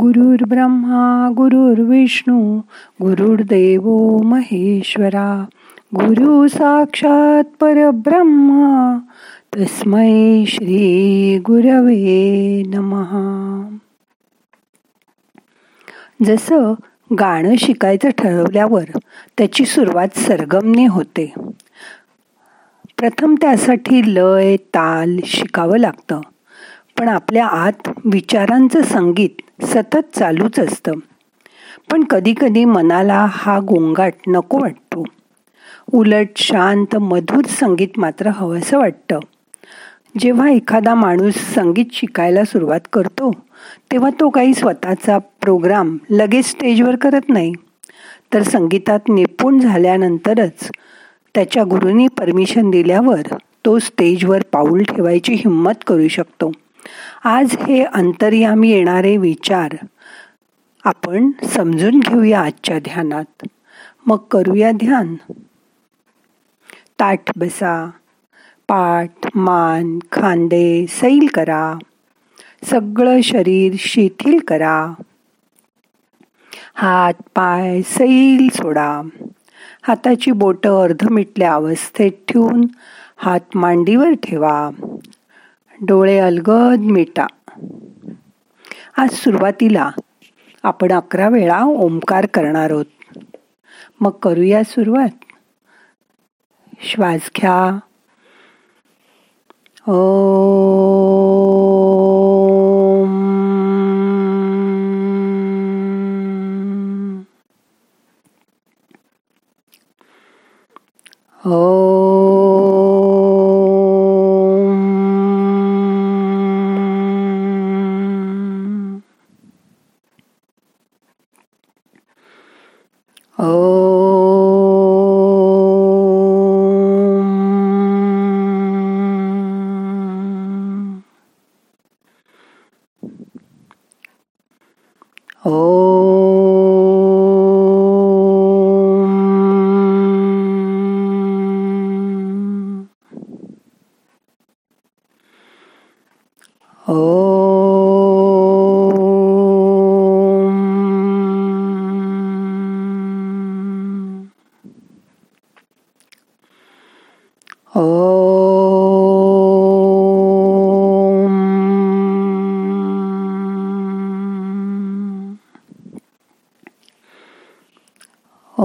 गुरुर् ब्रह्मा गुरुर्विष्णू गुरुर्देव महेश्वरा. गुरु साक्षात परब्रह्मा तस्मै श्री गुरवे नमहा जसं गाणं शिकायचं ठरवल्यावर त्याची सुरुवात सरगमने होते. प्रथम त्यासाठी लय ताल शिकावं लागतं. पण आपल्या आत विचारांचं संगीत सतत चालूच असतं. पण कधीकधी मनाला हा गोंगाट नको वाटतो. उलट शांत मधुर संगीत मात्र हवंसं वाटतं. जेव्हा एखादा माणूस संगीत शिकायला सुरुवात करतो तेव्हा तो काही स्वतःचा प्रोग्राम लगेच स्टेजवर करत नाही. तर संगीतात निपुण झाल्यानंतरच त्याच्या गुरुनी परमिशन दिल्यावर तो स्टेजवर पाऊल ठेवायची हिंमत करू शकतो. आज हे अंतर्यामी येणारे विचार आपण समजून घेऊया आजच्या ध्यानात. मग करूया ध्यान. ताठ बसा पाठ मान खांदे सैल करा. सगळं शरीर शिथिल करा. हात पाय सैल सोडा. हाताची बोटं अर्धमिटल्या अवस्थेत ठेवून हात मांडीवर ठेवा. डोळे अलगद मिटा. आज सुरुवातीला आपण अकरा वेळा ओंकार करणार आहोत. मग करूया सुरुवात. श्वास घ्या. ओ. Om. Om. Om.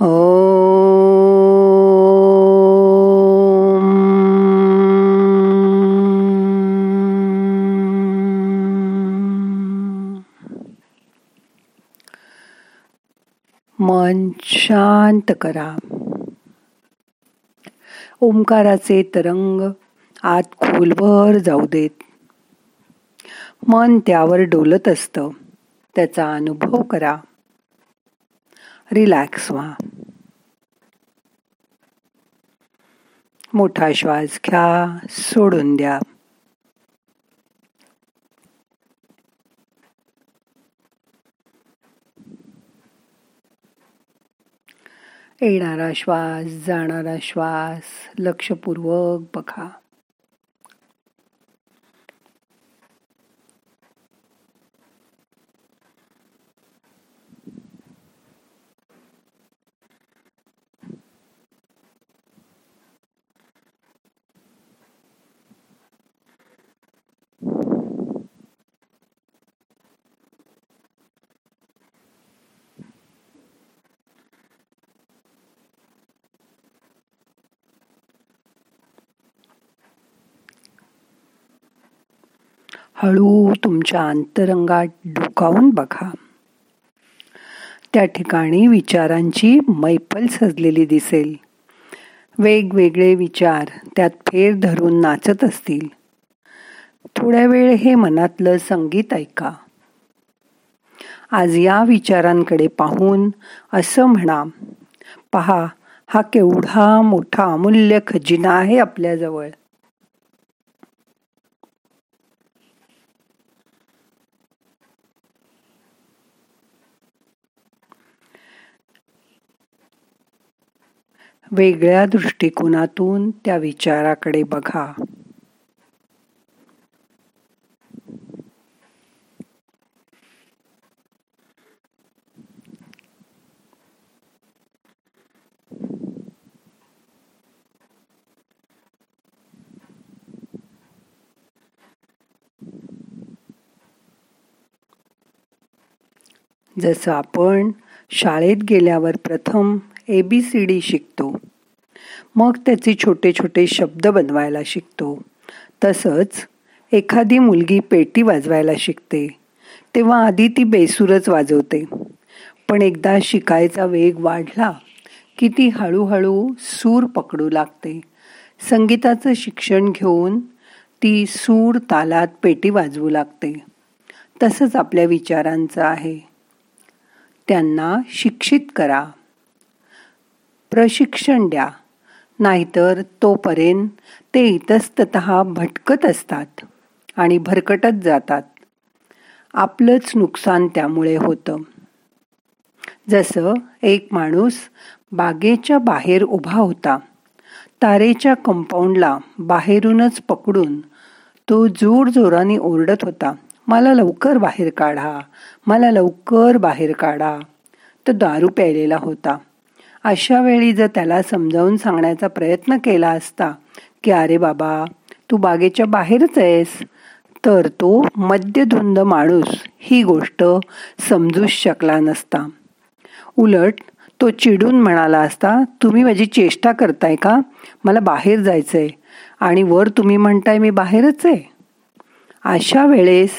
मन शांत करा. ओंकाराचे तरंग आत खोलभर जाऊ देत. मन त्यावर डोलत असतं. त्याचा अनुभव करा. रिलॅक्स व्हा मोठा श्वास घ्या सोडून द्या. येणारा श्वास जाणारा श्वास लक्षपूर्वक बघा. हळू तुमच्या अंतरंगात डुकावून बघा. त्या ठिकाणी विचारांची मैफल सजलेली दिसेल. वेगवेगळे विचार त्यात फेर धरून नाचत असतील. थोड्या वेळ हे मनातलं संगीत ऐका. आज या विचारांकडे पाहून असं म्हणा पहा हा केवढा मोठा अमूल्य खजिना आहे आपल्याजवळ. वेगळ्या दृष्टिकोनातून त्या विचाराकडे बघा. जसं आपण शाळेत गेल्यावर प्रथम ए बी सी डी शिकतो. मग त्याचे छोटे छोटे शब्द बनवायला शिकतो. तसंच एखादी मुलगी पेटी वाजवायला शिकते. तेव्हा आधी ती बेसूरच वाजवते. पण एकदा शिकायचा वेग वाढला की ती हळूहळू सूर पकडू लागते. संगीताचं शिक्षण घेऊन ती सूर तालात पेटी वाजवू लागते. तसंच आपल्या विचारांचं आहे. त्यांना शिक्षित करा. प्रशिक्षण द्या. नाहीतर तोपर्यंत ते इतस्तत भटकत असतात आणि भरकटत जातात. आपलंच नुकसान त्यामुळे होतं. जसं एक माणूस बागेच्या बाहेर उभा होता. तारेच्या कंपाऊंडला बाहेरूनच पकडून तो जोर जोराने ओरडत होता मला लवकर बाहेर काढा मला लवकर बाहेर काढा. तो दारू प्यायलेला होता. अशा वेळी जर त्याला समजावून सांगण्याचा प्रयत्न केला असता की अरे बाबा तू बागेच्या बाहेरच आहेस. तर तो मद्यधुंद माणूस ही गोष्ट समजूच शकला नसता. उलट तो चिडून म्हणाला असता तुम्ही माझी चेष्टा करताय का? मला बाहेर जायचंय आणि वर तुम्ही म्हणताय मी बाहेरच आहे. अशा वेळेस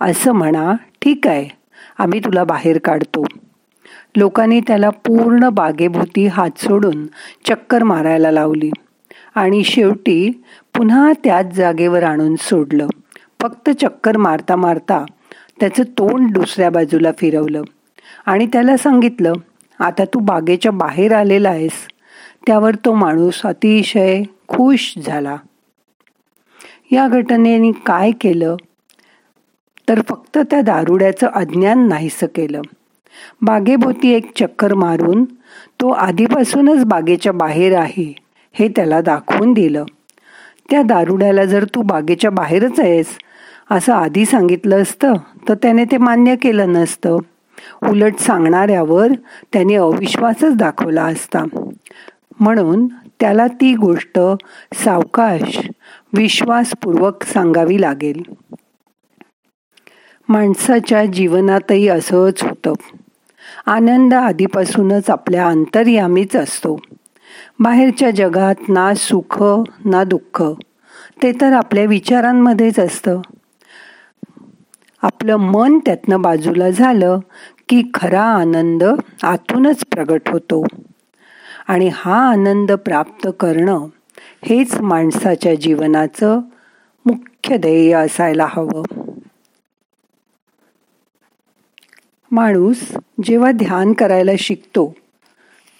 असं म्हणा ठीक आहे आम्ही तुला बाहेर काढतो. लोकांनी त्याला पूर्ण बागेभोवती हात सोडून चक्कर मारायला लावली. आणि शेवटी पुन्हा त्याच जागेवर आणून सोडलं. फक्त चक्कर मारता मारता त्याचं तोंड दुसऱ्या बाजूला फिरवलं. आणि त्याला सांगितलं आता तू बागेच्या बाहेर आलेला आहेस. त्यावर तो माणूस अतिशय खुश झाला. या घटनेने काय केलं? तर फक्त त्या दारुड्याचं अज्ञान नाहीसं केलं. बागेभोवती एक चक्कर मारून तो आधीपासूनच बागेच्या बाहेर आहे हे त्याला दाखवून दिलं. त्या दारुड्याला जर तू बागेच्या बाहेरच आहेस असं आधी सांगितलं असतं तर त्याने ते मान्य केलं नसतं. उलट सांगणाऱ्यावर त्याने अविश्वासच दाखवला असता. म्हणून त्याला ती गोष्ट सावकाश विश्वासपूर्वक सांगावी लागेल. माणसाच्या जीवनातही असंच होतं. आनंद आधीपासूनच आपल्या अंतर्यामीच असतो. बाहेरच्या जगात ना सुख ना दुःख ते तर आपल्या विचारांमध्येच असतं. आपलं मन त्यातनं बाजूला झालं की खरा आनंद आतूनच प्रगट होतो. आणि हा आनंद प्राप्त करणं हेच माणसाच्या जीवनाचं मुख्य ध्येय असायला हवं. माणूस जेव्हा ध्यान करायला शिकतो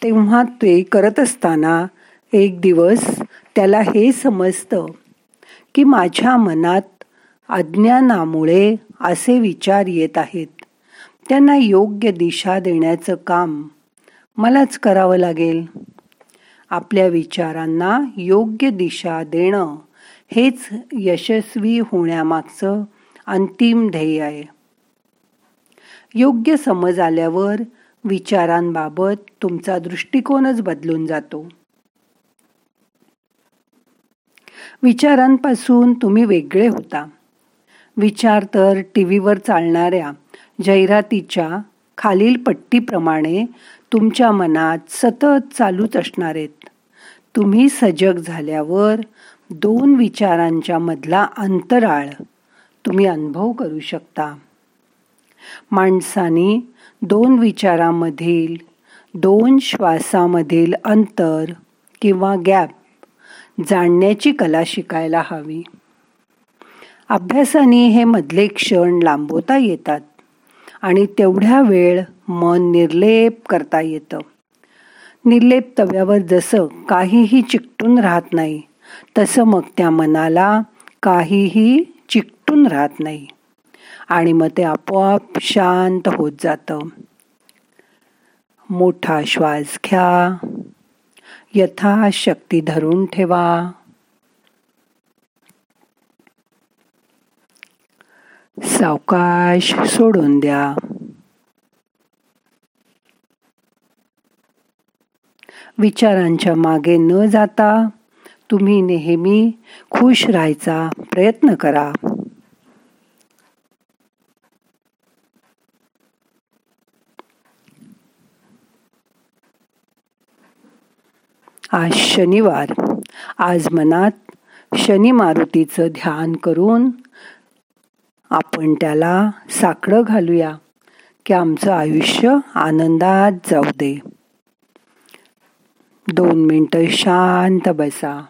तेव्हा ते करत असताना एक दिवस त्याला हे समजतं की माझ्या मनात अज्ञानामुळे असे विचार येत आहेत. त्यांना योग्य दिशा देण्याचं काम मलाच करावं लागेल. आपल्या विचारांना योग्य दिशा देणं हेच यशस्वी होण्यामागचं अंतिम ध्येय आहे. योग्य समज आल्यावर विचारांबाबत तुमचा दृष्टिकोनच बदलून जातो. विचारांपासून तुम्ही वेगळे होता. विचार तर टी व्हीवर चालणाऱ्या जाहिरातीच्या खालील पट्टीप्रमाणे तुमच्या मनात सतत चालूच असणार आहेत तुम्ही सजग झाल्यावर दोन विचारांच्या मधला अंतराळ तुम्ही अनुभव करू शकता. माणसाने दोन विचारामधील दोन श्वासामधील अंतर किंवा गॅप जाणण्याची कला शिकायला हवी. अभ्यासाने हे मधले क्षण लांबवता येतात आणि तेवढ्या वेळ मन निर्लेप करता येतं. निर्लेप तव्यावर जसं काहीही चिकटून राहत नाही तसं मग त्या मनाला काहीही चिकटून राहत नाही. आणि मग ते आपोआप शांत होत जातं. मोठा श्वास घ्या. यथाशक्ती धरून ठेवा. सावकाश सोडून द्या. विचारांच्या मागे न जाता तुम्ही नेहमी खुश राहायचा प्रयत्न करा. आज शनिवार. आज मनात शनी मारुतीचं ध्यान करून आपण त्याला साकडं घालूया की आमचं आयुष्य आनंदात जाऊ दे. दोन मिनटं शांत बसा.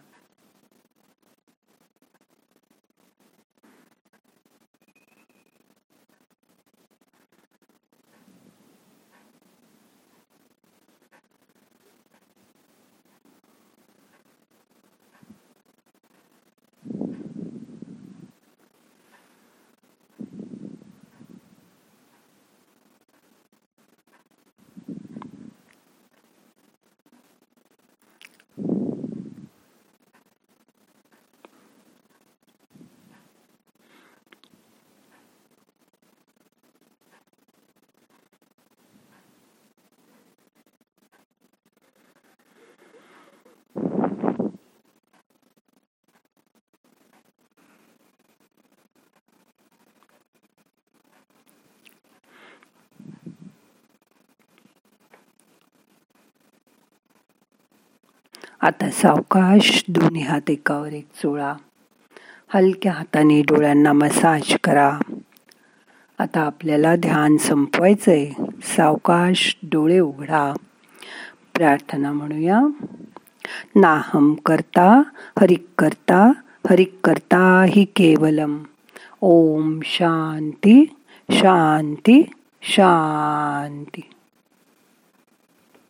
आता सावकाश दोन्ही हात एकावर एक चोळा हलक्या हाताने डोळ्यांना मसाज करा. आता आपल्याला ध्यान संपवायचंय. सावकाश डोळे उघडा. प्रार्थना म्हणूया. नाहम करता हरिक करता हरिक करता हि केवलम. ओम शांती शांती शांती.